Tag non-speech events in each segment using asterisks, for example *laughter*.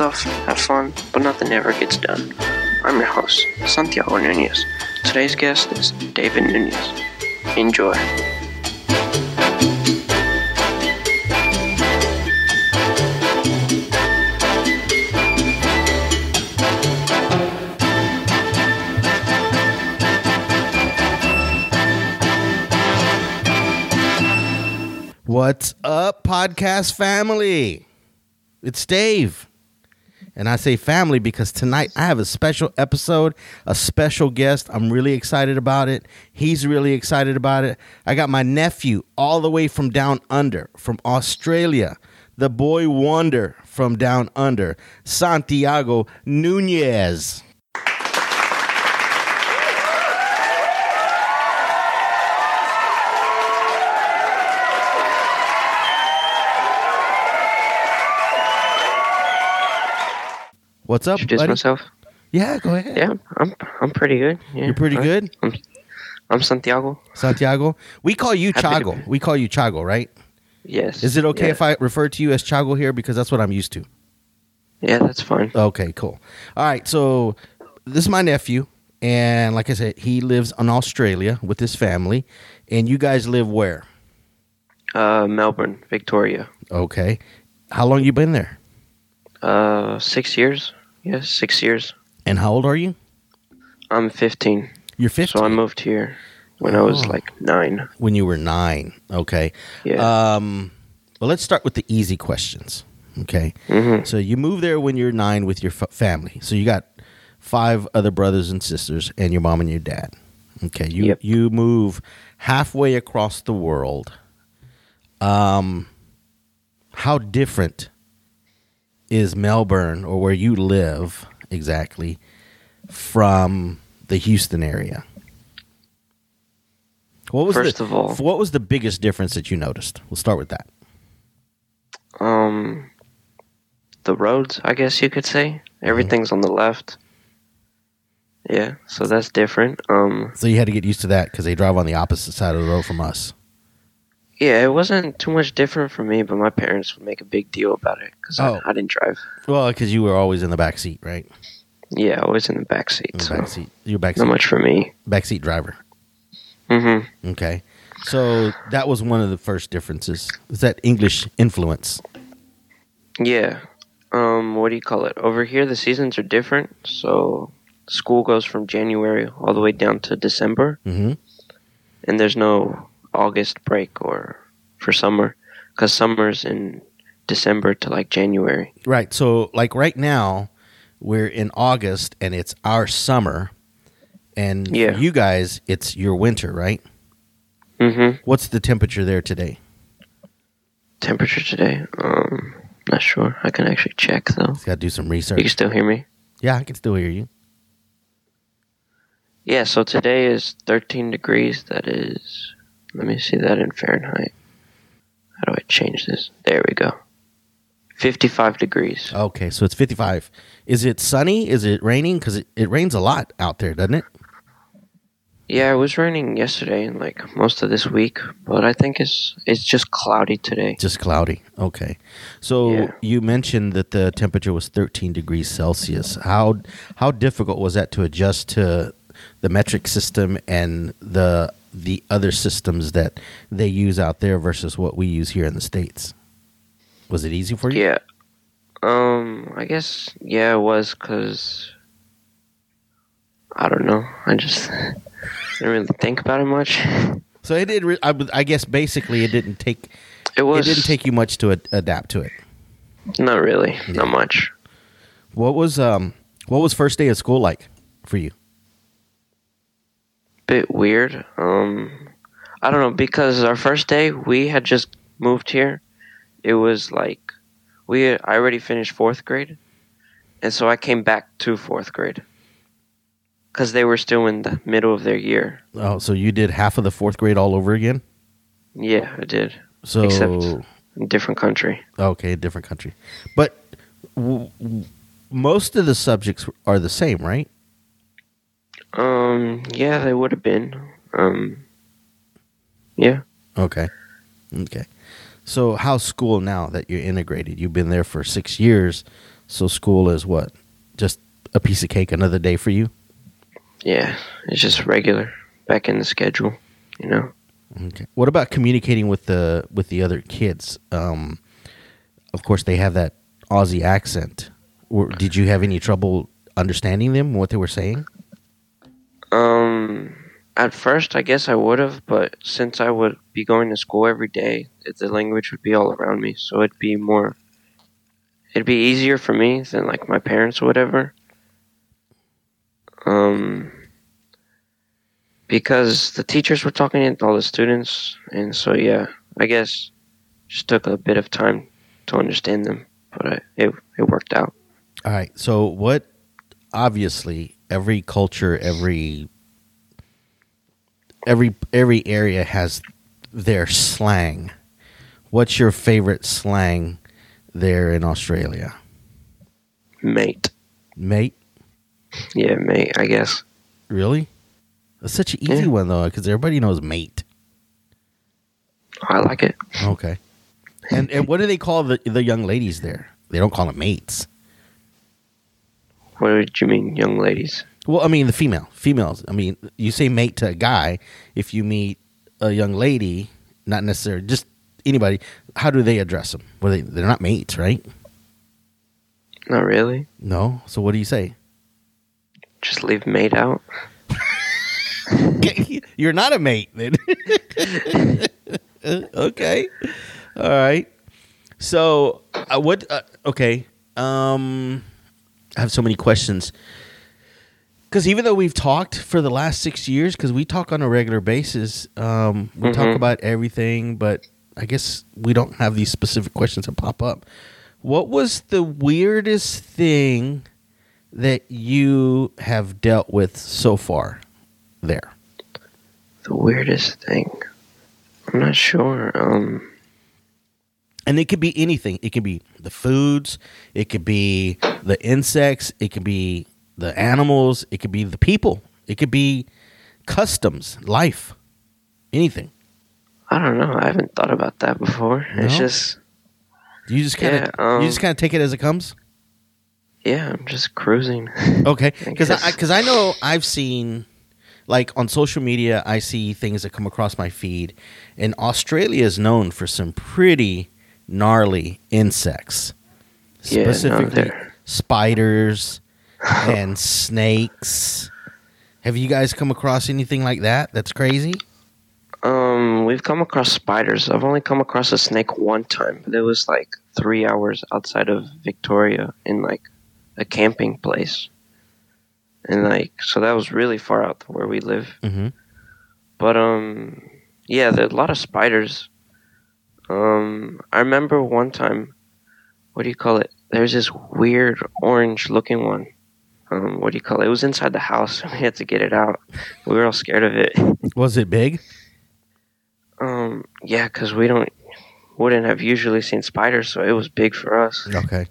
stuff, have fun, but nothing ever gets done. I'm your host, Santiago Nunez. Today's guest is David Nunez. Enjoy. What's up, podcast family? It's Dave. And I say family because tonight I have a special episode, a special guest. I'm really excited about it. He's really excited about it. I got my nephew all the way from down under, from Australia, the boy wonder from down under, Santiago Nunez. What's up, Introduce buddy? myself. Yeah, go ahead. Yeah, I'm I'm pretty good. Yeah, You're pretty good? I'm, I'm Santiago. Santiago. We call you Happy Chago. We call you Chago, right? Yes. Is it okay yeah. if I refer to you as Chago here because that's what I'm used to? Yeah, that's fine. Okay, cool. All right, so this is my nephew, and like I said, he lives in Australia with his family, and you guys live where? Uh, Melbourne, Victoria. Okay, how long you been there? Uh, six years. Yes, six years. And how old are you? I'm 15, You're 15. so I moved here when I was Oh. like nine. when you were nine. Okay. Yeah. Um, well, let's start with the easy questions. Okay. hmm So you move there when you're nine with your f- family. So you got five other brothers and sisters, and your mom and your dad. Okay, you Yep. you move halfway across the world. Um, how different is Melbourne or where you live exactly from the Houston area? What was First the, of all- what was the biggest difference that you noticed? We'll start with that. Um, the roads, I guess you could say. Everything's on the left. Yeah, so that's different. Um, So you had to get used to that because they drive on the opposite side of the road from us. Yeah, it wasn't too much different for me, but my parents would make a big deal about it because Oh. I, I didn't drive. Well, because you were always in the back seat, right? Yeah, always in the back seat, In the so back seat. You're back not much for me. back seat driver. Mm-hmm. Okay. So that was one of the first differences. Is that English influence? Yeah. Um, what do you call it? Over here, the seasons are different. So school goes from January all the way down to December, Mm-hmm. and there's no August break or for summer, because summer's in December to like January. Right. So, like right now, we're in August and it's our summer, and Yeah. you guys, it's your winter, right? hmm What's the temperature there today? Temperature today? Um, not sure. I can actually check though. Got to do some research. You can still hear me? Yeah, I can still hear you. Yeah. So today is 13 degrees. That is. Let me see that in Fahrenheit. How do I change this? There we go. 55 degrees. Okay, so it's 55. Is it sunny? Is it raining? Because it, it rains a lot out there, doesn't it? Yeah, it was raining yesterday and like most of this week, but I think it's it's just cloudy today. Just cloudy. Okay. So Yeah. you mentioned that the temperature was 13 degrees Celsius. How how difficult was that to adjust to the metric system and the the other systems that they use out there versus what we use here in the states? Was it easy for you? Yeah. Um, I guess yeah, it was cuz I don't know. I just *laughs* didn't really think about it much. So it did. Re- I, I guess basically it didn't take It was it didn't take you much to ad- adapt to it. not really, not much. What was um what was first day of school like for you? Bit weird. Um, I don't know because our first day we had just moved here. It was like we had, I already finished fourth grade, and so I came back to fourth grade because they were still in the middle of their year. Oh, so you did half of the fourth grade all over again? Yeah, I did. So Except- In different country. okay, different country, but w- w- most of the subjects are the same, right? Um, yeah, they would have been. Um, yeah. Okay, okay. So how's school now that you're integrated? You've been there for six years, so school is what? Just a piece of cake, another day for you. Yeah, it's just regular, back in the schedule. You know. Okay. What about communicating with the with the other kids? Um, of course, they have that Aussie accent. Or did you have any trouble understanding them what they were saying? Um, at first, I guess I would have, but since I would be going to school every day, the language would be all around me, so it'd be more. It'd be easier for me than like my parents or whatever. Um, because the teachers were talking to all the students, and so yeah, I guess just took a bit of time to understand them, but it it worked out. All right. So what? Obviously, every culture, every every every area has their slang. What's your favorite slang there in Australia? Mate, Mate? yeah, mate. I guess. Really? That's such an easy Yeah. one though, because everybody knows mate. I like it. Okay. And and what do they call the the young ladies there? They don't call them mates. What did you mean, young ladies? Well, I mean the female females. I mean, you say mate to a guy. If you meet a young lady, not necessarily just anybody. How do they address them? Well, they they're not mates, right? Not really. No. So what do you say? Just leave mate out. *laughs* You're not a mate then. *laughs* okay. All right. So uh, what? Uh, okay. Um, I have so many questions. Because even though we've talked for the last six years, because we talk on a regular basis, um, we talk Mhm. about everything, but I guess we don't have these specific questions that pop up. What was the weirdest thing that you have dealt with so far there? The weirdest thing. I'm not sure. Um, And it could be anything. It could be the foods, it could be the insects, it could be the animals, it could be the people, it could be customs, life, anything. I don't know. I haven't thought about that before. It's just, You just kind of Yeah, um, you just kind of take it as it comes. yeah, I'm just cruising. *laughs* Okay, I because I because I know I've seen like on social media, I see things that come across my feed, and Australia is known for some pretty gnarly insects, Yeah, specifically spiders *laughs* and snakes. Have you guys come across anything like that? That's crazy. Um, we've come across spiders. I've only come across a snake one time, but it was like three hours outside of Victoria in like a camping place. And like, so that was really far out where we live. Mm-hmm. But um, yeah, there are a lot of spiders. Um, I remember one time, what do you call it? There's this weird orange-looking one. Um, what do you call it? It was inside the house. *laughs* We had to get it out. We were all scared of it. Was it big? Um, yeah, because we don't wouldn't have usually seen spiders, so it was big for us. Okay.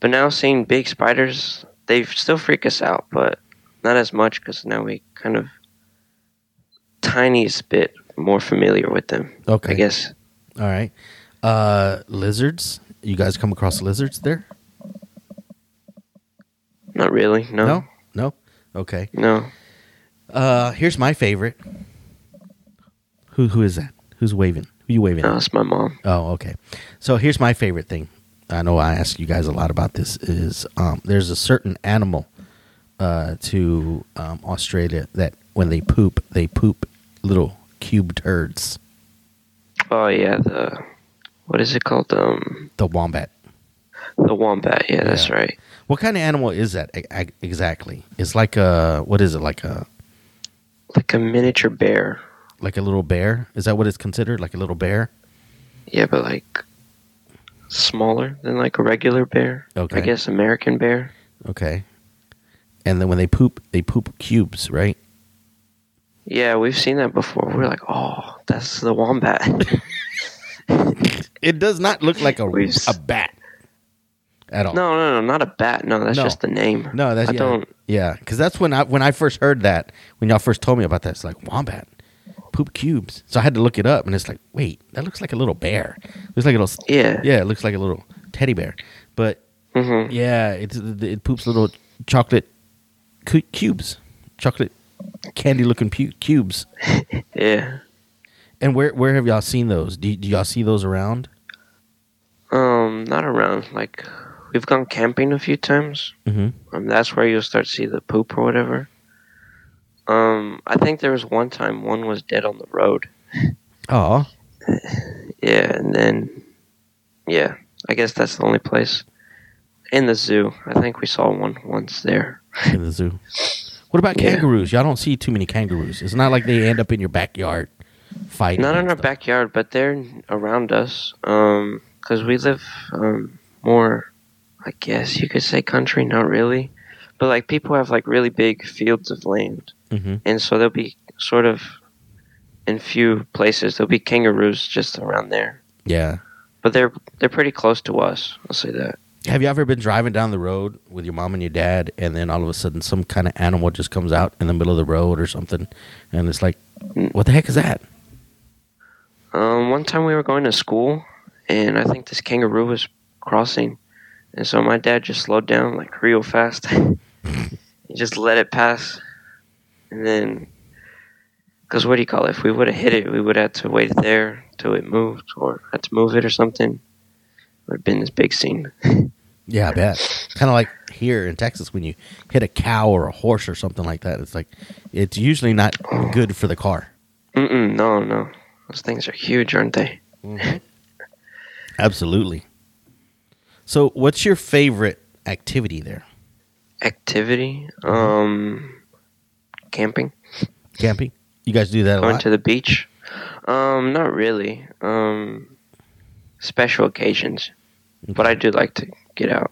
But now seeing big spiders, they still freak us out, but not as much because now we kind of tiniest bit more familiar with them. Okay. I guess. All right. Uh, lizards. You guys come across lizards there? Not really. No. No. No. Okay. No. Uh, here's my favorite. Who who is that? Who's waving? Who you waving? No, at? it's my mom. Oh, okay. So here's my favorite thing. I know I ask you guys a lot about this. Is um, there's a certain animal uh, to um, Australia that when they poop, they poop little cube turds. Oh yeah, the what is it called? Um, The wombat. the wombat. Yeah, that's Yeah. right. What kind of animal is that exactly? It's like a what is it? Like a Like a miniature bear. like a little bear? Is that what it's considered? Like a little bear? Yeah, but like smaller than like a regular bear. Okay. I guess American bear. Okay. And then when they poop, they poop cubes, right? Yeah, we've seen that before. We're like, oh, that's the wombat. It does not look like a We've a bat at all. no, no, no, not a bat. No, that's No. just the name. No, that's I yeah, don't. Yeah, because that's when I when I first heard that when y'all first told me about that. It's like wombat, poop cubes. So I had to look it up, and it's like, wait, that looks like a little bear. looks like a little, Yeah. yeah, it looks like a little teddy bear. But hmm yeah, it's it poops little chocolate cu- cubes, chocolate candy looking pu- cubes. *laughs* Yeah. And where where have y'all seen those? Do, do y'all see those around? Um, not around. Like, we've gone camping a few times. Mm-hmm. Um, that's where you'll start to see the poop or whatever. Um, I think there was one time one was dead on the road. Oh, *laughs* Yeah, and then, yeah, I guess that's the only place. In the zoo, I think we saw one once there. in the zoo. *laughs* What about Yeah. kangaroos? Y'all don't see too many kangaroos. It's not like they end up in your backyard fighting. Not in our backyard, but they're around us. Um, because we live um more, I guess you could say country. Not really, but like people have like really big fields of land, Mhm. and so there'll be sort of in few places there'll be kangaroos just around there. Yeah. But they're they're pretty close to us. I'll say that. Have you ever been driving down the road with your mom and your dad, and then all of a sudden some kind of animal just comes out in the middle of the road or something, and it's like, what the heck is that? Um, one time we were going to school, and I think this kangaroo was crossing, and so my dad just slowed down like real fast. *laughs* he just let it pass, and then, because what do you call it? If we would have hit it, we would have to wait there till it moved, or had to move it or something. It would have been this big scene. *laughs* Yeah, I bet. kind of like here in Texas when you hit a cow or a horse or something like that. It's like it's usually not good for the car. Mm-mm, no, no, those things are huge, aren't they? Absolutely. So, what's your favorite activity there? Activity, um, camping. Camping? You guys do that a Going to the beach? Um, not really. Um, special occasions, but I do like to get out.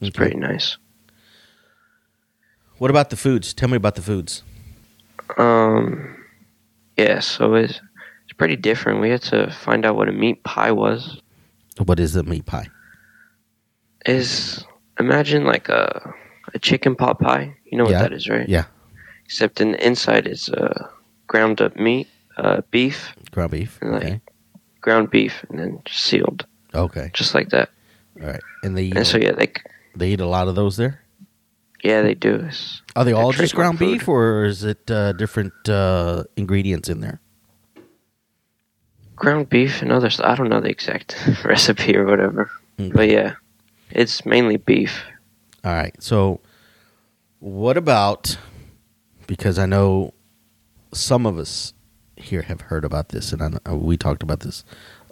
It's Okay. pretty nice. What about the foods? Tell me about the foods. Um, yeah, so it's it's pretty different. We had to find out what a meat pie was. What is a meat pie? Is imagine like a a chicken pot pie. You know what Yeah. that is, right? Yeah. Except in the inside is uh, ground up meat, uh, beef, Ground beef. Like- Okay. ground beef, and then sealed, Okay. just like that. All right. And they eat, And so yeah, they they eat a lot of those there. yeah they do. It's, Are they all just ground beef, or is it uh, different uh, ingredients in there? ground beef and others. I don't know the exact *laughs* recipe or whatever, Mm. but yeah, it's mainly beef. All right. So, what about? Because I know some of us here have heard about this, and I we talked about this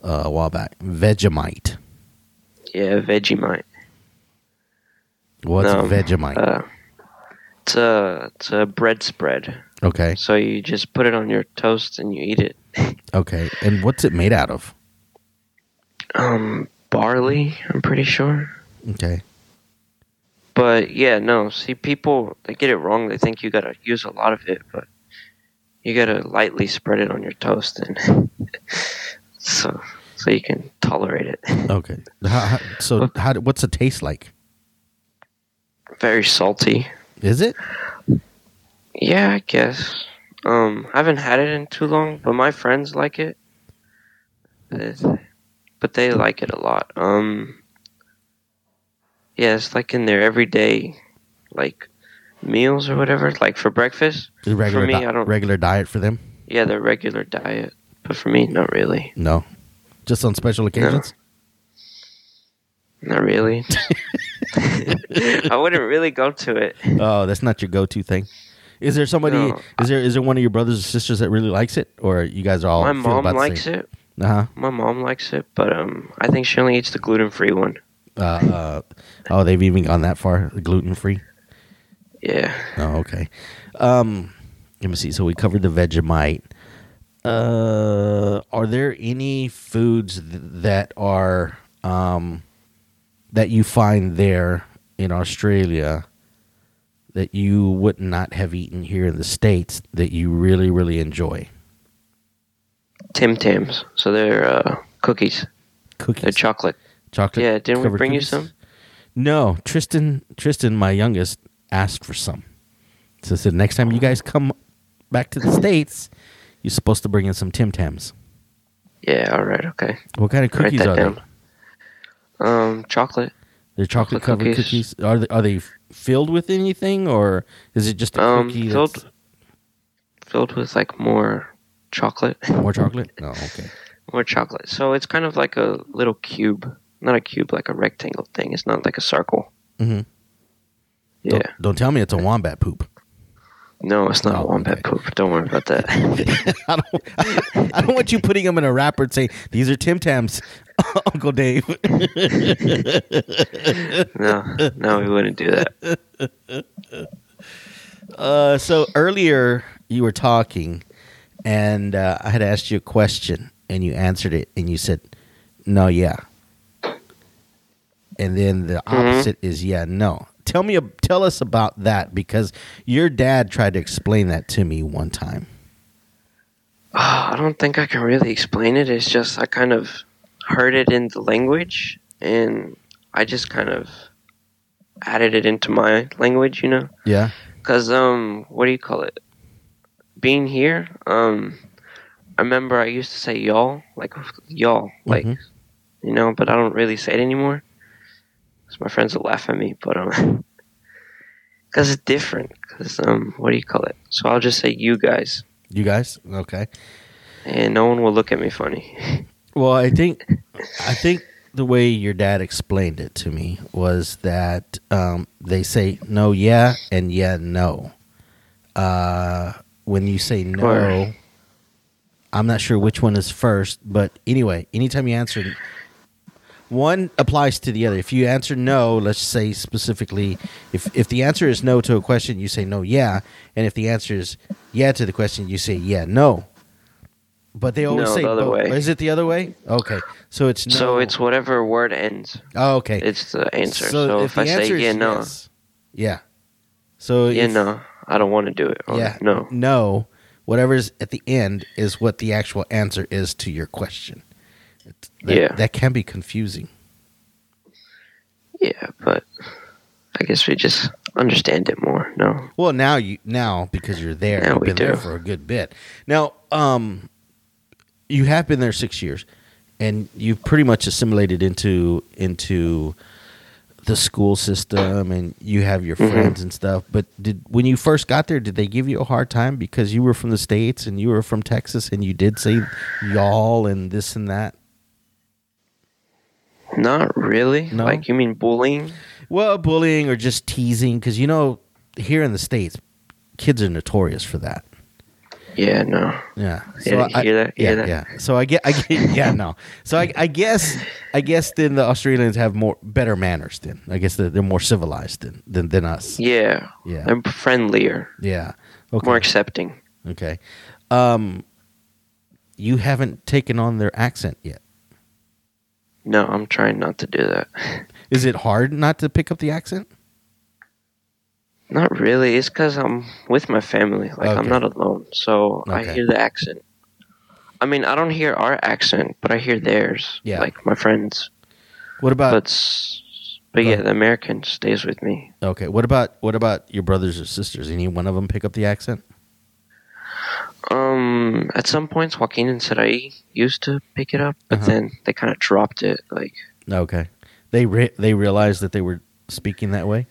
uh, a while back. Vegemite. Yeah, Vegemite. What's No, Vegemite? Uh, it's a it's a bread spread. okay. So you just put it on your toast and you eat it. *laughs* Okay. And what's it made out of? Um, barley. I'm pretty sure. Okay. But yeah, no. See, people they get it wrong. They think you gotta use a lot of it, but you gotta lightly spread it on your toast, and *laughs* so so you can tolerate it. *laughs* Okay. How, how, so, how, what's it taste like? Very salty. Is it? Yeah, I guess. Um, I haven't had it in too long, but my friends like it. It's- but they like it a lot. Um, yeah, it's like in their everyday, like meals or whatever. Like for breakfast, regular, me, di- I don't- regular diet for them? yeah, their regular diet. But for me, not really. No. Just on special occasions? Not really. *laughs* *laughs* I wouldn't really go to it. Oh, that's not your go-to thing. Is there somebody? No. Is there is there one of your brothers or sisters that really likes it, or you guys are all? My mom likes it. Uh huh. My mom likes it, but um, I think she only eats the gluten-free one. Uh, uh, oh, they've even gone that far, gluten free. Yeah. Oh, okay. Um, let me see. So we covered the Vegemite. Uh, are there any foods th- that are um, that you find there in Australia that you would not have eaten here in the states that you really really enjoy? Tim Tams. So they're uh, cookies. They're chocolate. chocolate. Yeah, didn't we bring you some? No, Tristan. Tristan, my youngest, asked for some. So I said, next time you guys come back to the states, you're supposed to bring in some Tim Tams. Yeah. All right. Okay. What kind of cookies are down. they? Um, chocolate. They're chocolate Chocolate covered cookies. cookies. Are they are they filled with anything or is it just a Um, cookie filled that's filled with like more chocolate. *laughs* more chocolate? No, okay. more chocolate. So it's kind of like a little cube. Not a cube, like a rectangle thing. It's not like a circle. Mm Mhm. Yeah. Don't, don't tell me it's a wombat poop. No, it's not Oh, a wombat okay. poop. Don't worry about that. *laughs* I don't. I don't want you putting them in a wrapper and saying these are Tim Tams, *laughs* Uncle Dave. *laughs* no, no, we wouldn't do that. Uh, so earlier you were talking, and uh, I had asked you a question, and you answered it, and you said, "No, yeah." And then the opposite is yeah, no. Tell me, tell us about that because your dad tried to explain that to me one time. I don't think I can really explain it. It's just I kind of heard it in the language, and I just kind of added it into my language, you know. Yeah. Cause um, what do you call it? Being here, um, I remember I used to say y'all, like y'all, like Mhm. you know, but I don't really say it anymore. Cause my friends will laugh at me, but um, *laughs* cause it's different. Cause um, what do you call it? So I'll just say you guys, You guys, okay. and no one will look at me funny. *laughs* Well, I think I think the way your dad explained it to me was that um, they say no, yeah, and yeah, no. Uh, when you say no, Or- I'm not sure which one is first, but anyway, anytime you answer, one applies to the other. If you answer no, let's say specifically, if if the answer is no to a question, you say no, yeah, and if the answer is yeah to the question, you say yeah, no. But they always No, say the other both. way. Is it the other way? Okay, so it's no. So it's whatever word ends. oh, okay. It's the answer. So, if, I say yeah, no, yes- yeah. So yeah, if- no, I don't want to do it. Yeah, no. no. Whatever's at the end is what the actual answer is to your question. That, Yeah. that can be confusing. Yeah, but I guess we just understand it more. No. Well, now you now because you're there, Now you've we been there do. for a good bit. Now, um, you have been there six years, and you've pretty much assimilated into into the school system, and you have your Mhm. friends and stuff. But did when you first got there, did they give you a hard time because you were from the states and you were from Texas, and you did say y'all and this and that? Not really. No? Like you mean bullying? Well, bullying or just teasing, because you know, here in the states, kids are notorious for that. Yeah, no. Yeah. Yeah, you hear that? You yeah, that? yeah. So I get, I get, *laughs* yeah, no. So I, I guess, I guess then the Australians have more better manners. Then I guess they're, they're more civilized than than, than us. Yeah. Yeah. They're friendlier, Yeah. Okay. more accepting. okay. Um, you haven't taken on their accent yet. No, I'm trying not to do that. Is it hard not to pick up the accent? Not really. It's because I'm with my family. Like Okay. I'm not alone, so I hear the accent. I mean, I don't hear our accent, but I hear theirs. Yeah. Like my friends. What about but but yeah, the American stays with me. okay? What about what about your brothers or sisters? Any one of them pick up the accent? Um, at some points, Joaquin and Sarai used to pick it up, but Uh-huh. then they kind of dropped it. Like, Okay. They re- they realized that they were speaking that way.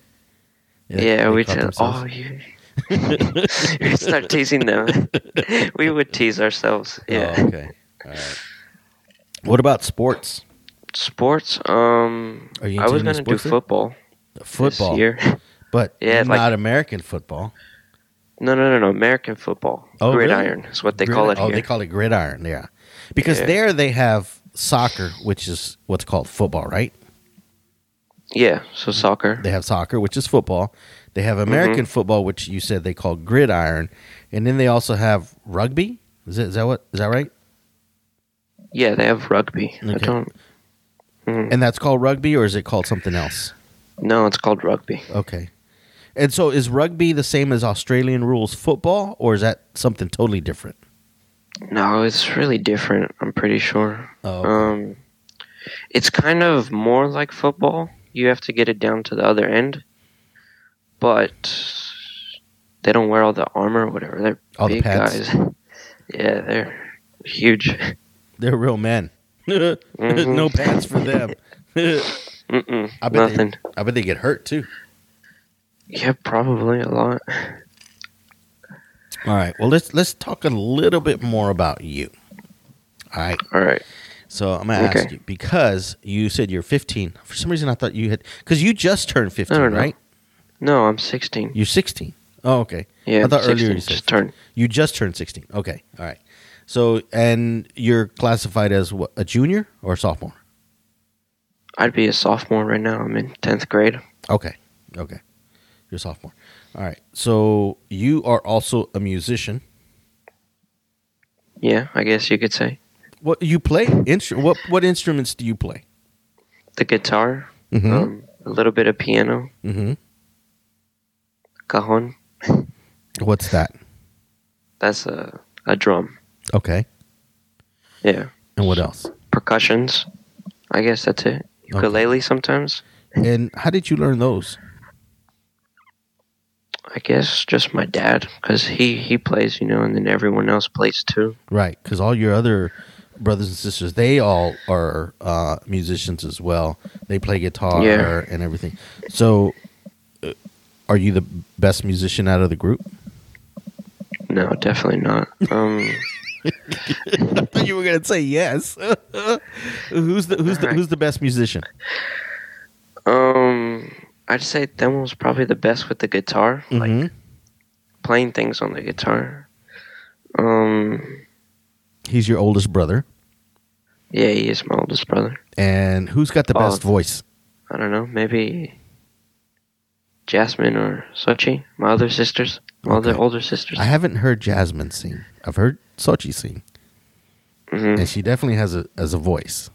yeah, they we tell, oh, you, *laughs* *laughs* we start teasing them. *laughs* we would tease ourselves. Yeah. Oh, okay. All right. What about sports? Sports. Um, I was gonna do football. Football, This year. but Yeah, not like- American football. No, no, no, no. American football. Oh, really? Gridiron is what they call it Oh, here. they call it gridiron. Yeah, because Yeah. there they have soccer, which is what's called football, right? yeah. So soccer. They have soccer, which is football. They have Mm-hmm. American football, which you said they call gridiron, and then they also have rugby. Is, it, is that what is that right? Yeah, they have rugby. I don't. Mm. And that's called rugby, or is it called something else? No, it's called rugby. Okay. And so is rugby the same as Australian rules football, or is that something totally different? No, it's really different. I'm pretty sure. Oh, okay. Um, it's kind of more like football. You have to get it down to the other end, but they don't wear all the armor or whatever. They're All the big pads. guys. *laughs* Yeah, they're huge. They're real men. *laughs* no pants for them. *laughs* I bet nothing. They, I bet they get hurt too. Yeah, probably a lot. All right. Well, let's let's talk a little bit more about you. All right. All right. So I'm gonna ask you because you said you're 15. For some reason, I thought you had because you just turned 15, no, no. right? No, I'm 16. You're 16. Oh, okay. Yeah, I thought earlier you said just turned. You just turned 16. Okay. All right. So and you're classified as what, a junior or a sophomore? I'd be a sophomore right now. I'm in 10th grade. Okay. Okay. You're a sophomore. All right. So you are also a musician. Yeah, I guess you could say. What you play? Instru- what what instruments do you play? The guitar, Mm-hmm. um, a little bit of piano, mm-hmm. cajon. What's that? That's a, a drum. Okay. Yeah. And what else? Percussions. I guess that's it. Ukulele sometimes. And how did you learn those? I guess just my dad, because he, he plays, you know, and then everyone else plays too. Right, because all your other brothers and sisters, they all are uh, musicians as well. They play guitar Yeah. and everything. So, uh, are you the best musician out of the group? No, definitely not. Um, *laughs* I thought you were gonna say yes. *laughs* who's the who's the *laughs* who's the best musician? um, I'd say Demo's probably the best with the guitar, like Mhm. playing things on the guitar. Um, He's your oldest brother, yeah, he is my oldest brother. and who's got the Oh. best voice? I don't know, maybe Jasmine or Sochi, my other sisters, my other older sisters. I haven't heard Jasmine sing. I've heard Sochi sing, hmm and she definitely has a as a voice.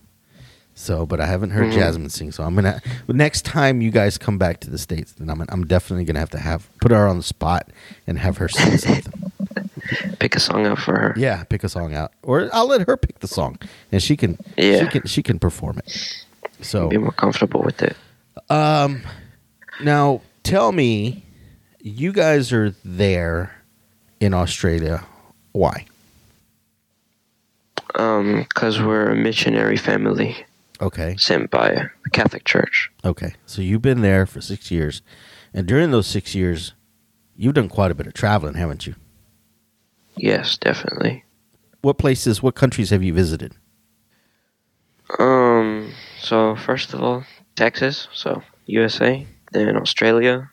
So, but I haven't heard Mhm. Jasmine sing. So I'm gonna next time you guys come back to the states, then I'm I'm definitely gonna have to have put her on the spot and have her sing *laughs* something. Pick a song out for her. yeah, pick a song out, or I'll let her pick the song, and she can Yeah. she can she can perform it. So Be more comfortable with it. Um, now tell me, you guys are there in Australia. Why? Um, cause we're a missionary family Okay, sent by the Catholic Church. okay. So you've been there for six years, and during those six years, you've done quite a bit of traveling, haven't you? Yes, definitely. What places, what countries have you visited? Um, so first of all, Texas, so USA, then Australia,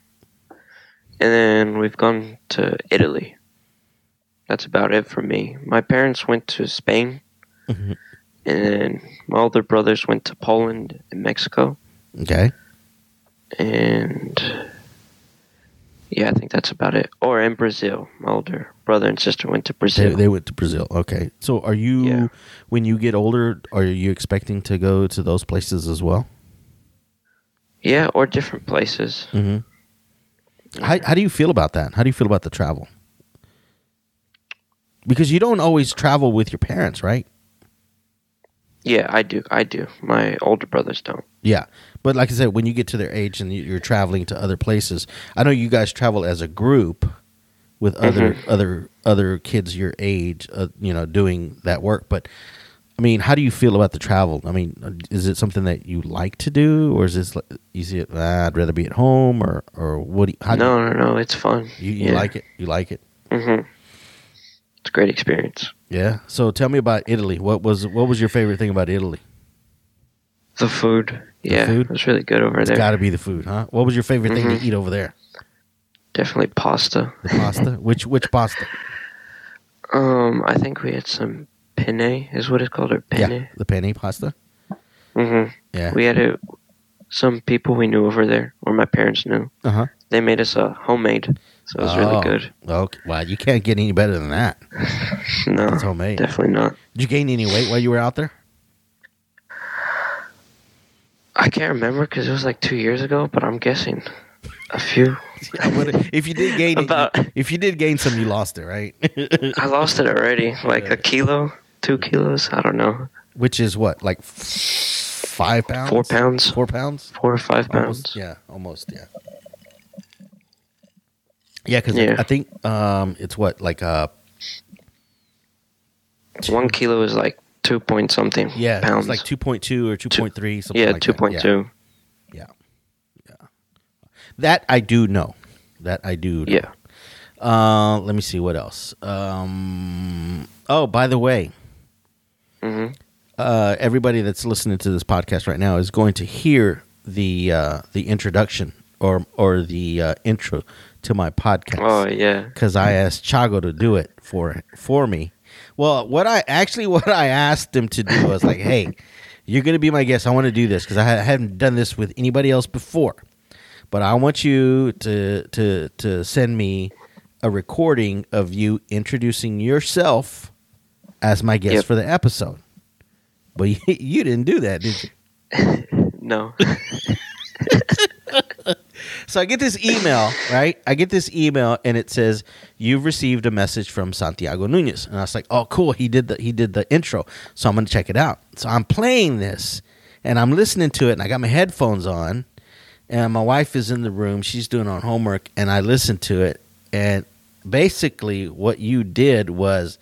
and then we've gone to Italy. That's about it for me. My parents went to Spain, Mhm. And then my older brothers went to Poland and Mexico, Okay, and yeah, I think that's about it. Or in Brazil, my older brother and sister went to they, Brazil. they went to Brazil. Okay, so are you Yeah. when you get older? Are you expecting to go to those places as well? yeah, or different places. Mm-hmm. How, how do you feel about that? How do you feel about the travel? Because you don't always travel with your parents, right? Yeah, I do. I do. My older brothers don't. Yeah, but like I said, when you get to their age and you- you're traveling to other places, I know you guys travel as a group with other other other kids your age, uh, you know, doing that work. But I mean, how do you feel about the travel? I mean, is it something that you like to do, or is this you see it? Ah, I'd rather be at home, or or what? Do you, how do no, no, no. It's fun. you, you, you like it? You like it? hmm It's a great experience. Yeah. So tell me about Italy. What was what was your favorite thing about Italy? The food. Yeah, food? it was really good over It's there. got to be the food, huh? What was your favorite thing Mhm. to eat over there? Definitely pasta. The pasta. *laughs* which which pasta? Um, I think we had some penne, is what it's called, or penne? Yeah, the penne pasta. Mm-hmm. Yeah. We had it. Some people we knew over there, or my parents knew, Uh huh. they made us a homemade, so it was really oh, good. Okay. Wow, you can't get any better than that. *laughs* No, It's homemade. definitely not. Did you gain any weight while you were out there? I can't remember because it was like two years ago, but I'm guessing a few. *laughs* If you did gain, About- *laughs* if you did gain some, you lost it, right? I lost it already, like a kilo, two kilos. I don't know, Which is what, like five pounds? four pounds, Four pounds? four or five pounds. Almost. Yeah. Almost. Yeah. Yeah, because Yeah. I think um, it's what like uh, one kilo is like two point something Yeah, pounds. it's like two point two or two point three. Something yeah, like two point Yeah. That I do know. That I do. Know. Yeah. Uh, let me see what else. Um, oh, by the way, hmm uh, everybody that's listening to this podcast right now is going to hear the uh, the introduction or or the uh, intro to my podcast. Oh yeah. because I asked Chago to do it for for me. Well, what I actually *laughs* what I asked him to do was like, hey, you're gonna be my guest. I want to do this because I ha- hadn't done this with anybody else before, but I want you to to to send me a recording of you introducing yourself as my guest Yep. for the episode. But you, *laughs* you didn't do that, did you? *laughs* No. So I get this email, right? I get this email and it says you've received a message from Santiago Nunez. And I was like, "Oh, cool. He did the he did the intro." So I'm going to check it out. So I'm playing this and I'm listening to it and I got my headphones on and my wife is in the room. She's doing her homework and I listened to it and basically what you did was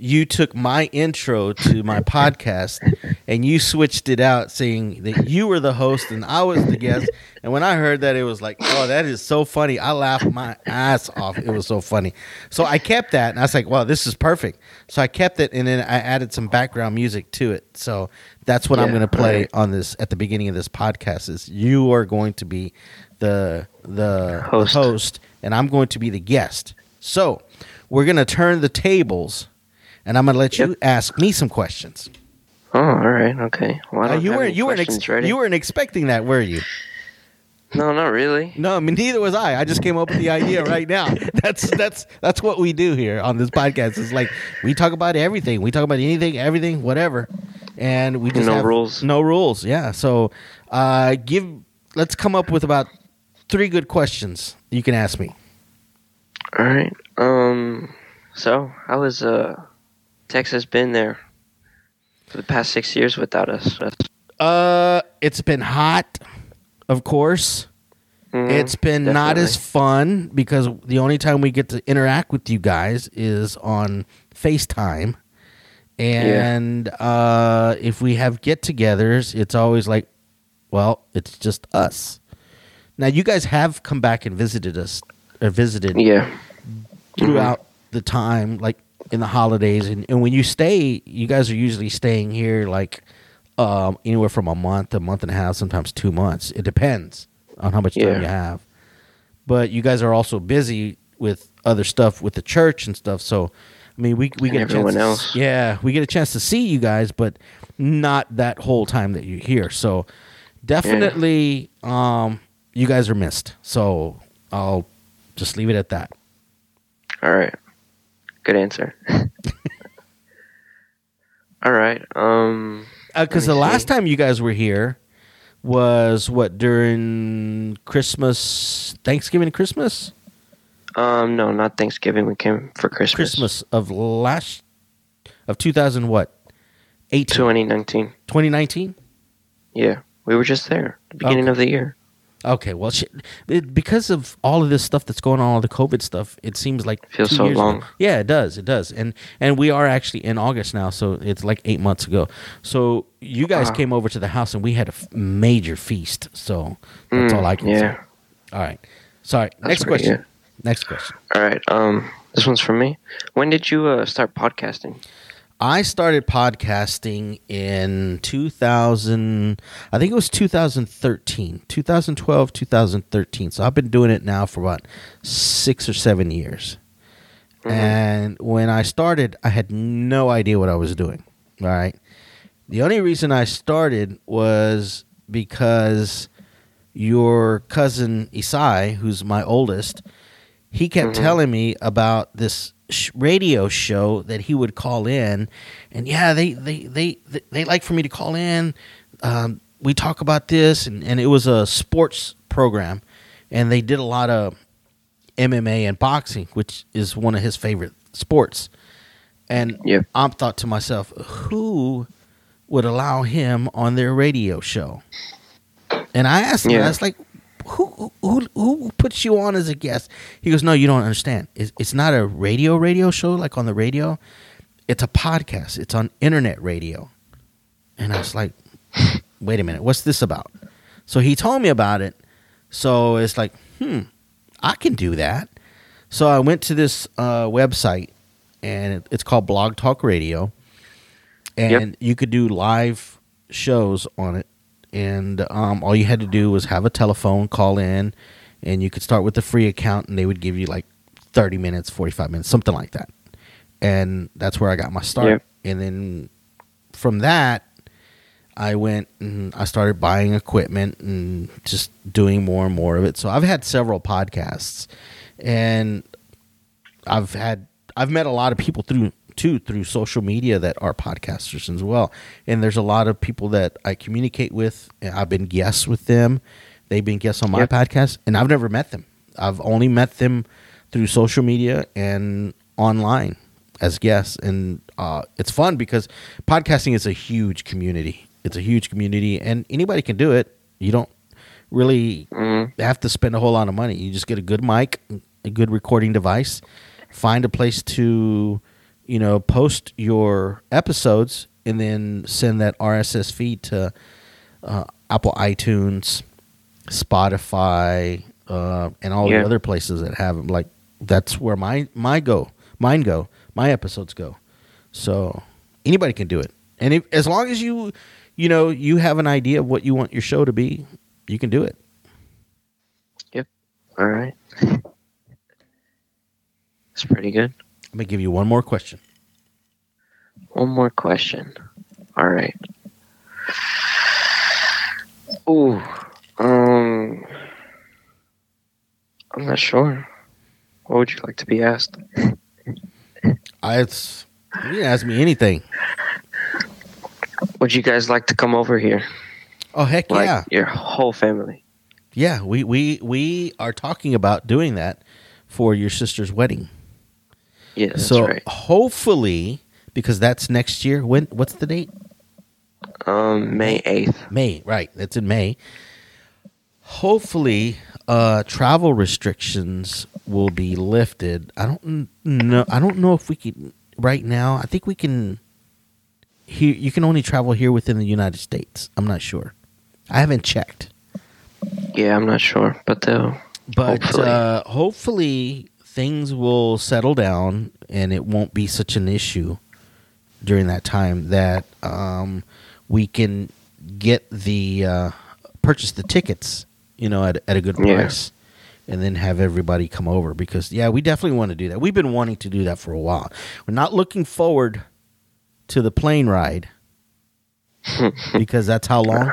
you took my intro to my *laughs* podcast and you switched it out saying that you were the host and I was the guest. And when I heard that, it was like, oh, that is so funny. I laughed my ass off. It was so funny. So I kept that and I was like, wow, this is perfect. So I kept it and then I added some background music to it. So that's what I'm going to play right. on this at the beginning of this podcast is you are going to be the the Host. the host and I'm going to be the guest. So we're going to turn the tables and I'm going to let you ask me some questions. Oh, all right. Okay. Well, Uh, you weren't you weren't ex- you weren't expecting that, were you? No, not really. No, I mean neither was I. I just came up with the idea right now. *laughs* That's that's that's what we do here on this podcast. It's like we talk about everything. We talk about anything, everything, whatever, and we just No have rules. No rules. Yeah. So, uh, give. Let's come up with about three good questions you can ask me. All right. Um. So, how has uh Texas been there for the past six years without us? Uh, it's been hot, of course. Mhm, It's been not as fun because the only time we get to interact with you guys is on FaceTime. And uh, if we have get togethers, it's always like, well, it's just us. Now, you guys have come back and visited us, or visited Yeah. throughout the time, like in the holidays. And, and when you stay, you guys are usually staying here like um, anywhere from a month, a month and a half, sometimes two months. It depends on how much time Yeah. you have. But you guys are also busy with other stuff with the church and stuff. So, I mean, we we And get a chance. everyone to- else. yeah, we get a chance to see you guys, but not that whole time that you're here. So, definitely, um, you guys are missed. So, I'll just leave it at that. All right. Good answer. *laughs* All right. Um. because Uh, the me last time you guys were here was what during Christmas, Thanksgiving, Christmas, Um. No, not Thanksgiving. We came for Christmas. Christmas of last of two thousand what, 18, 2019. 2019? Yeah. We were just there. The beginning Okay. of the year. Okay, well, shit, it, because of all of this stuff that's going on, all the COVID stuff, it seems like Feels two so years ago. long. Yeah, it does, it does, and and we are actually in August now, so it's like eight months ago. So you guys Wow. came over to the house, and we had a f- major feast. So that's Mm, all I can yeah. say. All right, sorry. That's Next question. Next question. All right. Um. This one's from me. When did you uh, start podcasting? I started podcasting in 2000, I think it was 2013, 2012, 2013. So I've been doing it now for about six or seven years. Mhm. And when I started, I had no idea what I was doing. All right. The only reason I started was because your cousin Isai, who's my oldest, he kept Mhm. telling me about this sh- radio show that he would call in, and yeah, they they they they, they like for me to call in. Um, we talk about this, and and it was a sports program, and they did a lot of MMA and boxing, which is one of his favorite sports. And Yep. I thought to myself, who would allow him on their radio show? And I asked him, I was like, who, who who puts you on as a guest? He goes, no, you don't understand. It's, it's not a radio radio show like on the radio. it's a podcast. It's on internet radio. And I was like, wait a minute, what's this about? So he told me about it. So it's like, hmm, I can do that. So I went to this uh, website, and it, it's called Blog Talk Radio, and Yep. you could do live shows on it. And um, all you had to do was have a telephone, call in, and you could start with a free account, and they would give you like thirty minutes, forty five minutes, something like that. And that's where I got my start. Yep. And then from that, I went and I started buying equipment and just doing more and more of it. So I've had several podcasts, and I've had I've met a lot of people through too through social media that are podcasters as well. And there's a lot of people that I communicate with. I've been guests with them. They've been guests on my Yep. podcast, and I've never met them. I've only met them through social media and online as guests, and uh, it's fun because podcasting is a huge community. It's a huge community, and anybody can do it. You don't really Mhm. have to spend a whole lot of money. You just get a good mic, a good recording device, find a place to, you know, post your episodes, and then send that RSS feed to uh, Apple iTunes, Spotify, uh, and all Yeah. the other places that have them. Like that's where my my go, mine go, my episodes go. So anybody can do it, and if, as long as you, you know, you have an idea of what you want your show to be, you can do it. Yep. All right. It's pretty good. I'm gonna give you one more question. One more question. All right. Ooh. Um. I'm not sure. What would you like to be asked? *laughs* I, it's you can ask me anything. Would you guys like to come over here? Oh heck Like yeah, your whole family? yeah. We we we are talking about doing that for your sister's wedding. Yeah, so right. hopefully, because that's next year. When what's the date? Um, May eighth. May, right? That's in May. Hopefully, uh, travel restrictions will be lifted. I don't know. I don't know if we can right now. I think we can. Here, you can only travel here within the United States. I'm not sure. I haven't checked, Yeah, I'm not sure, but they'll. but Hopefully. uh, hopefully things will settle down and it won't be such an issue during that time that um, we can get the uh, purchase the tickets, you know, at at a good Yeah. price, and then have everybody come over because yeah, we definitely want to do that. We've been wanting to do that for a while. We're not looking forward to the plane ride *laughs* because that's how long.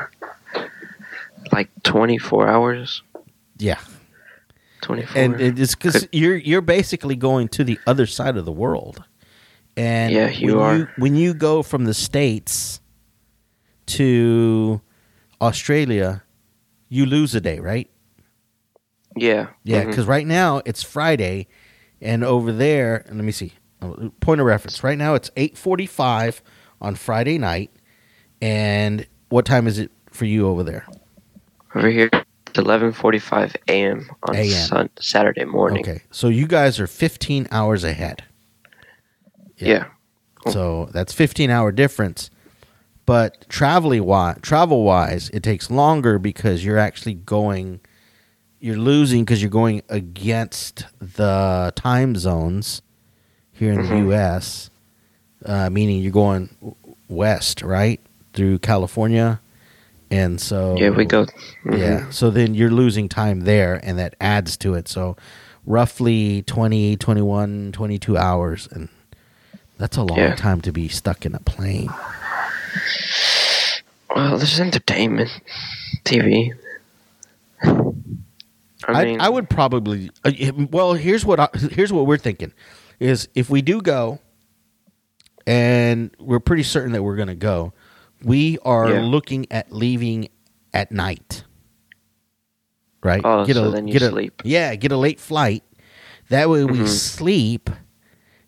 like 24 hours. Yeah, 24. and it's because you're you're basically going to the other side of the world, and Yeah, you when are. when you go from the states to Australia, you lose a day, right? yeah. Yeah, mm-hmm. because right now it's Friday, and over there, and let me see, point of reference. Right now it's eight forty-five on Friday night, and what time is it for you over there? over here, 11:45 a.m. on AM. Sun- Saturday morning. Okay, so you guys are fifteen hours ahead. Yeah. So that's 15 hour difference. But traveling wise, travel wise, it takes longer because you're actually going, you're losing because you're going against the time zones here in the Mhm. U.S. Uh, meaning you're going west, right, through California, and so Yeah, we go. mhm. yeah. So then you're losing time there, and that adds to it. So roughly 20, 21, 22 hours. And that's a long Yeah. time to be stuck in a plane. Well, there's entertainment, TV. I I, I would probably. Uh, well, here's what I, here's what we're thinking: is if we do go, and we're pretty certain that we're going to go, we are Yeah. looking at leaving at night. Right? Oh, so then you get a. Yeah, get a late flight. That way we Mhm. sleep,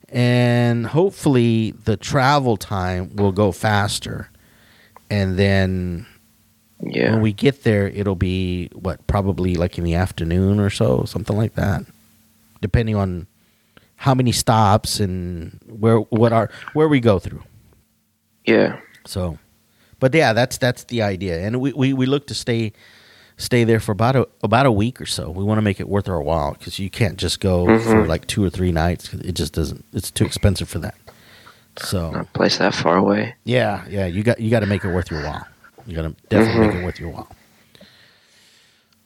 and hopefully the travel time will go faster, and then Yeah. when we get there, it'll be what probably like in the afternoon or so, something like that, depending on how many stops and where what are where we go through. Yeah. So, but yeah, that's that's the idea, and we we, we look to stay stay there for about a about a week or so. We want to make it worth our while because you can't just go for Mhm. like two or three nights. It just doesn't. It's too expensive for that. So Not place that far away. yeah, yeah, you got you got to make it worth your while. You got to definitely make Mhm. it worth your while.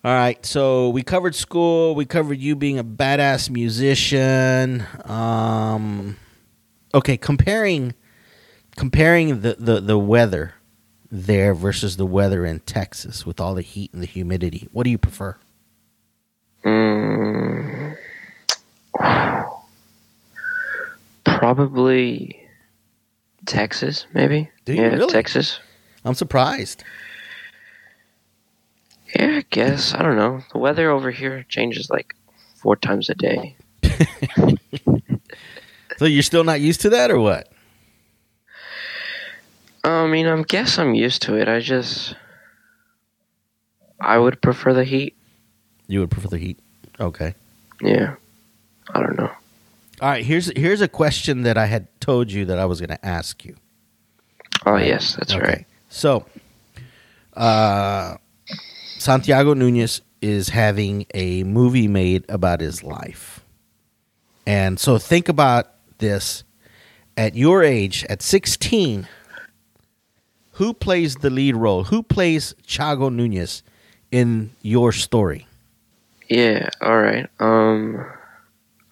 All right, so we covered school. We covered you being a badass musician. Um, okay, comparing comparing the, the, the weather there versus the weather in Texas with all the heat and the humidity. What do you prefer? Mm, *sighs* probably Texas, maybe. Do you yeah, really? Texas. I'm surprised. Yeah, I guess. I don't know. The weather over here changes like four times a day. *laughs* So you're still not used to that, or what? I mean, I guess I'm used to it. I just, I would prefer the heat. You would prefer the heat. Okay. Yeah, I don't know. All right. Here's here's a question that I had told you that I was going to ask you. Oh Right. yes, that's Okay. right. So, uh, Santiago Nunez is having a movie made about his life. And so think about this. At your age, at 16, who plays the lead role? Who plays Chago Nunez in your story? Yeah. All right. Um,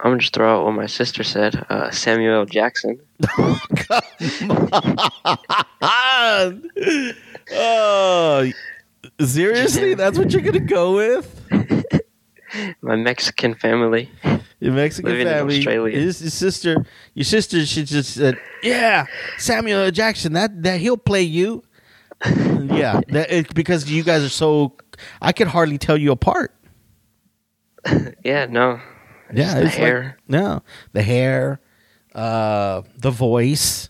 I'm gonna just throw out what my sister said. Uh, Samuel. Jackson. *laughs* *laughs* oh, seriously? That's what you're going to go with? *laughs* My Mexican family. Your Mexican Living in family. His, his sister, your sister, she just said, "Yeah, Samuel L. Jackson. That that he'll play you." *laughs* yeah, that it, because you guys are so. I could hardly tell you apart. *laughs* Yeah. No. Yeah, the it's like- hair. no, the hair, uh, the voice,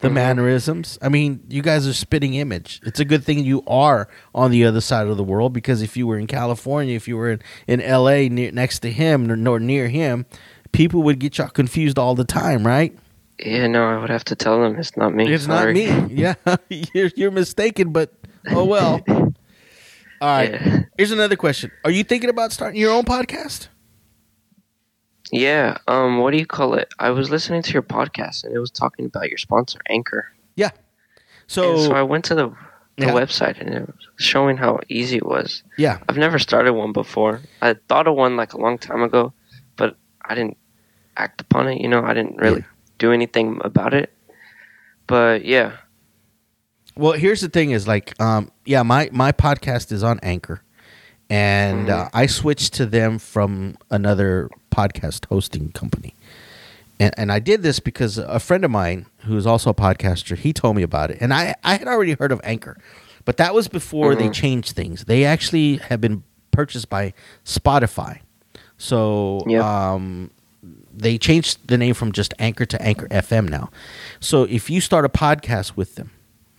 the Mhm. mannerisms. I mean, you guys are spitting image. It's a good thing you are on the other side of the world because if you were in California, if you were in, in L.A. Near, next to him or, or near him, people would get y'all confused all the time, right? Yeah. No. I would have to tell them it's not me. It's Sorry. not me. *laughs* Yeah, *laughs* you're you're mistaken, but oh well. *laughs* All right. Yeah. Here's another question: Are you thinking about starting your own podcast? Yeah. Um. What do you call it? I was listening to your podcast and it was talking about your sponsor, Anchor. Yeah. So, And so I went to the the Yeah. website and it was showing how easy it was. yeah, I've never started one before. I thought of one like a long time ago, but I didn't act upon it. You know, I didn't really do anything about it. But yeah, Well, here's the thing: is like, um, yeah, my my podcast is on Anchor, and uh, I switched to them from another podcast hosting company, and and I did this because a friend of mine who is also a podcaster he told me about it, and I I had already heard of Anchor, but that was before they Mhm. changed things. They actually have been purchased by Spotify, so Yep. um, they changed the name from just Anchor to Anchor FM now. So if you start a podcast with them,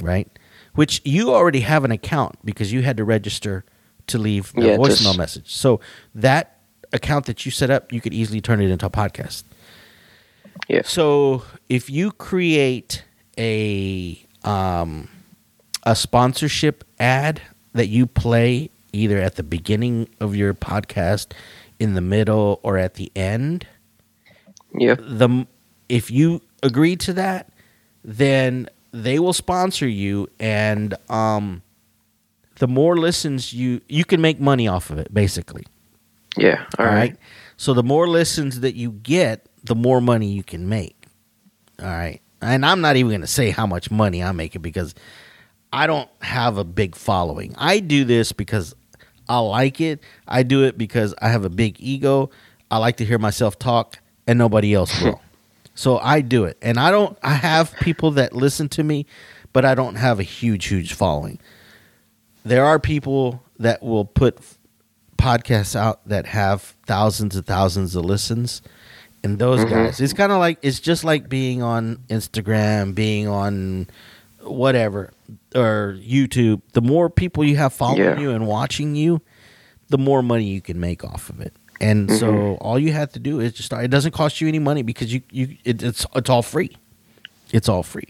right, which you already have an account because you had to register to leave the Yeah, voicemail just- message. So that account that you set up, you could easily turn it into a podcast. Yeah. So if you create a um, a sponsorship ad that you play either at the beginning of your podcast, in the middle, or at the end, yeah. the if you agree to that, then they will sponsor you, and um, the more listens you you can make money off of it, basically. Yeah. All right. So the more listens that you get, the more money you can make. All right. And I'm not even going to say how much money I'm making because I don't have a big following. I do this because I like it. I do it because I have a big ego. I like to hear myself talk and nobody else *laughs* will. so I do it. And I don't I have people that listen to me, but I don't have a huge huge following. There are people that will put podcasts out that have thousands and thousands of listens and those Mhm. guys it's kind of like it's just like being on instagram being on whatever or youtube the more people you have following Yeah. you and watching you the more money you can make off of it And so Mm-hmm. all you have to do is just start. It doesn't cost you any money because you you it, it's it's all free. It's all free.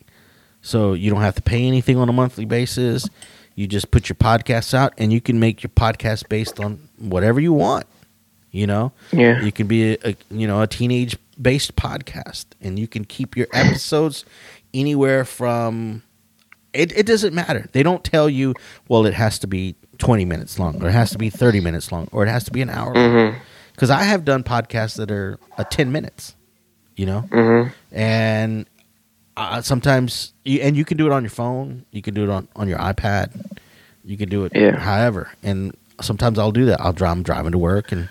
So you don't have to pay anything on a monthly basis. You just put your podcasts out and you can make your podcast based on whatever you want. You know? Yeah. You can be a, a you know, a teenage based podcast and you can keep your episodes anywhere from it, it doesn't matter. They don't tell you, well, it has to be 20 minutes long, or it has to be 30 minutes long, or it has to be an hour. Mm-hmm. Because I have done podcasts that are uh, 10 minutes, you know? Mm-hmm. And uh, sometimes, you, and you can do it on your phone, you can do it on, on your iPad, you can do it Yeah. however. And sometimes I'll do that. I'll drive, I'm driving to work and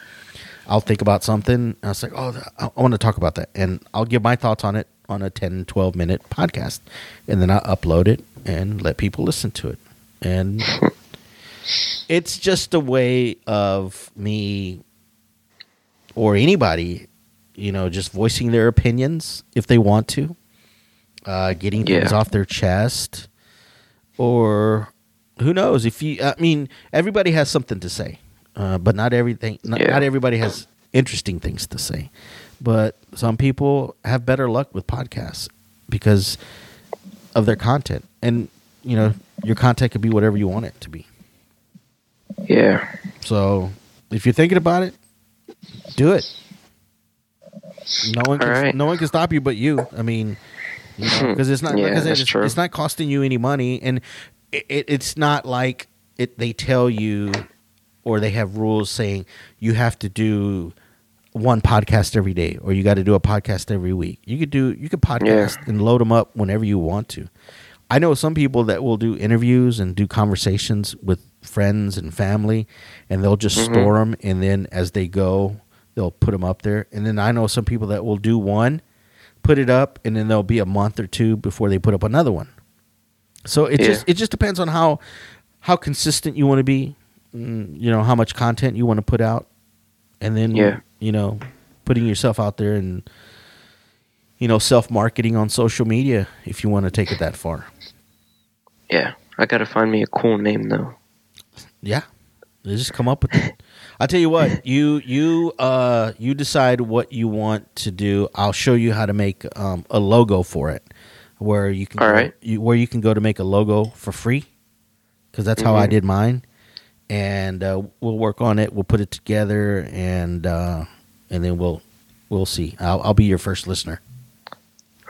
I'll think about something. I was like, oh, I, I want to talk about that. And I'll give my thoughts on it on a 10, 12 minute podcast. And then I'll upload it and let people listen to it. And *laughs* it's just a way of me or anybody, you know, just voicing their opinions if they want to, uh, getting things Yeah. off their chest, or who knows if you. I mean, everybody has something to say, uh, but not everything. Not, Yeah. not everybody has interesting things to say, but some people have better luck with podcasts because of their content, and you know, your content could be whatever you want it to be. Yeah. So if you're thinking about it, do it. No one can right. no one can stop you but you. I mean, because it's not Yeah, like I said, that's it's, true. it's not costing you any money, and it, it, it's not like it. They tell you or they have rules saying you have to do one podcast every day or you got to do a podcast every week. You could do you could podcast and load them up whenever you want to. I know some people that will do interviews and do conversations with friends and family, and they'll just Mhm. store them, and then as they go, they'll put them up there. And then I know some people that will do one, put it up, and then there'll be a month or two before they put up another one. So it Yeah. just it just depends on how how consistent you want to be, mm, you know, how much content you want to put out, and then Yeah. you know, putting yourself out there and you know, self marketing on social media if you want to take it that far. Yeah. I gotta find me a cool name though. Yeah, they just come up with it. *laughs* I'll tell you what *laughs* you you uh you decide what you want to do. I'll show you how to make um, a logo for it, where you can All go, you, where you can go to make a logo for free, because that's how I Mhm. did mine, and uh, we'll work on it. We'll put it together, and uh, and then we'll we'll see. I'll, I'll be your first listener.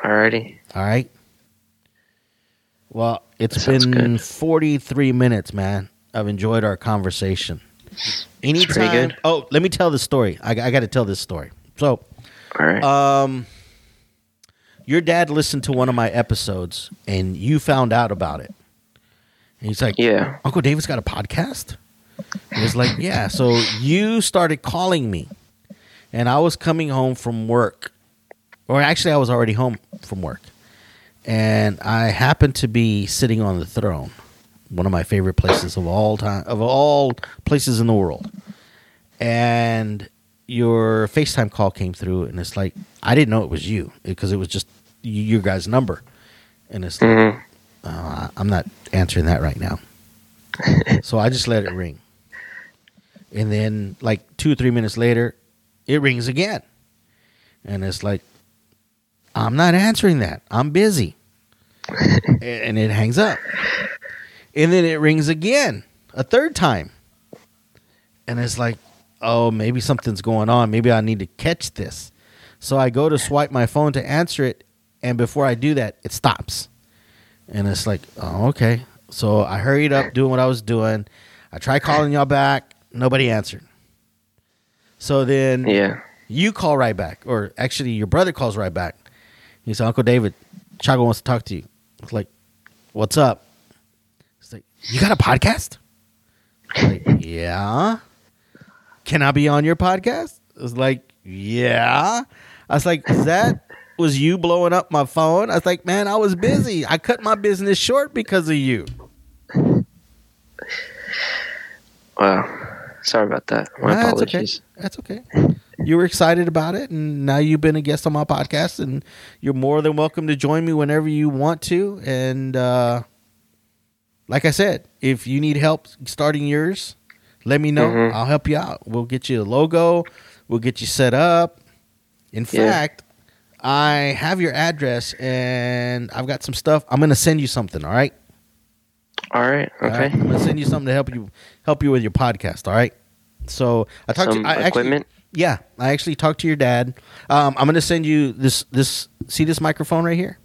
Alrighty. All right. Well, it's been good. 43 minutes, man. I've enjoyed our conversation. Anytime. good. Oh, let me tell this story. I, I got to tell this story. So, Alright. um, your dad listened to one of my episodes, and you found out about it. And he's like, yeah. Uncle David's got a podcast. It was like, yeah. So you started calling me, and I was coming home from work, or actually, I was already home from work, and I happened to be sitting on the throne, one of my favorite places of all time, of all places in the world, and your FaceTime call came through, and it's like I didn't know it was you because it was just your guy's number, and it's like, hmm uh, I'm not answering that right now. *laughs* so I just let it ring. And then, like two or three minutes later, it rings again. And it's like, I'm not answering that. I'm busy. *laughs* And it hangs up. And then it rings again, a third time. And it's like, oh, maybe something's going on. Maybe I need to catch this. So I go to swipe my phone to answer it. And before I do that, it stops. And it's like, oh, okay. So I hurried up doing what I was doing. I tried calling y'all back. Nobody answered. So then Yeah. you call right back, or actually your brother calls right back. He said, Uncle David, Chago wants to talk to you. It's like, what's up? You got a podcast? Like, yeah. Can I be on your podcast? It was like, yeah. I was like, is that was you blowing up my phone? I was like, man, I was busy. I cut my business short because of you. Wow. Sorry about that. My Nah, that's apologies. okay. That's okay. You were excited about it, and now you've been a guest on my podcast, and you're more than welcome to join me whenever you want to. And uh, like I said, if you need help starting yours, let me know. Mhm. I'll help you out. We'll get you a logo. We'll get you set up. In Yeah. fact, I have your address and I've got some stuff. I'm gonna send you something. All right. right. All Okay. right? I'm gonna send you something to help you help you with your podcast. All right. So I talked Some to I actually, yeah, I actually talked to your dad. Um, I'm gonna send you this this see this microphone right here.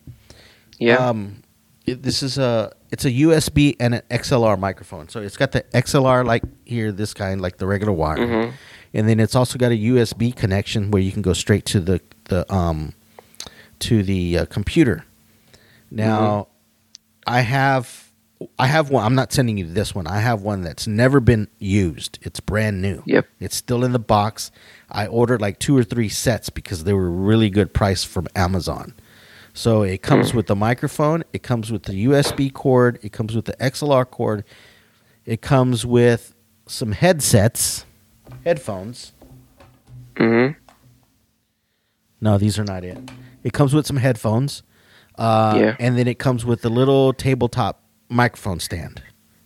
yeah. Um, it, this is a it's a USB and an XLR microphone. So it's got the XLR like here, this kind, like the regular wire, Mhm. and then it's also got a USB connection where you can go straight to the the um to the uh, computer. Now, I have I have one. I'm not sending you this one. I have one that's never been used. It's brand new. Yep. It's still in the box. I ordered like two or three sets because they were really good price from Amazon. So it comes with the microphone, it comes with the USB cord, it comes with the XLR cord, it comes with some headsets, headphones. Mhm. No, these are not it. It comes with some headphones. Uh, Yeah. And then it comes with a little tabletop microphone stand.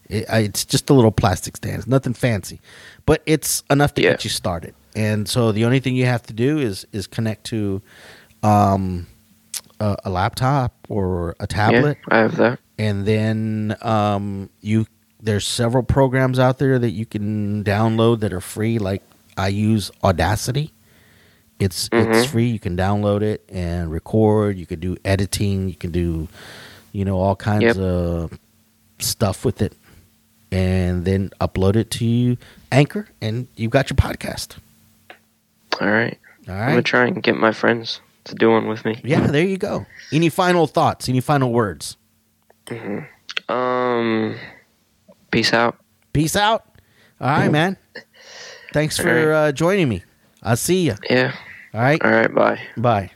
It, it's just a little plastic stand. It's nothing fancy, but it's enough to Yeah. get you started. And so the only thing you have to do is is connect to um, a, a laptop or a tablet. Yeah. I have that. and then um, you there's several programs out there that you can download that are free. Like I use Audacity. It's it's Mhm. free. You can download it and record. You can do editing. You can do, you know, all kinds Yep. of stuff with it, and then upload it to you, Anchor, and you've got your podcast. All right. All I'm gonna try and get my friends to do one with me. Yeah, there you go. Any final thoughts? Any final words? Um. Peace out. Peace out. All right, man. Thanks All for uh, joining me. I'll see you. Yeah. All right. All right. Bye. Bye.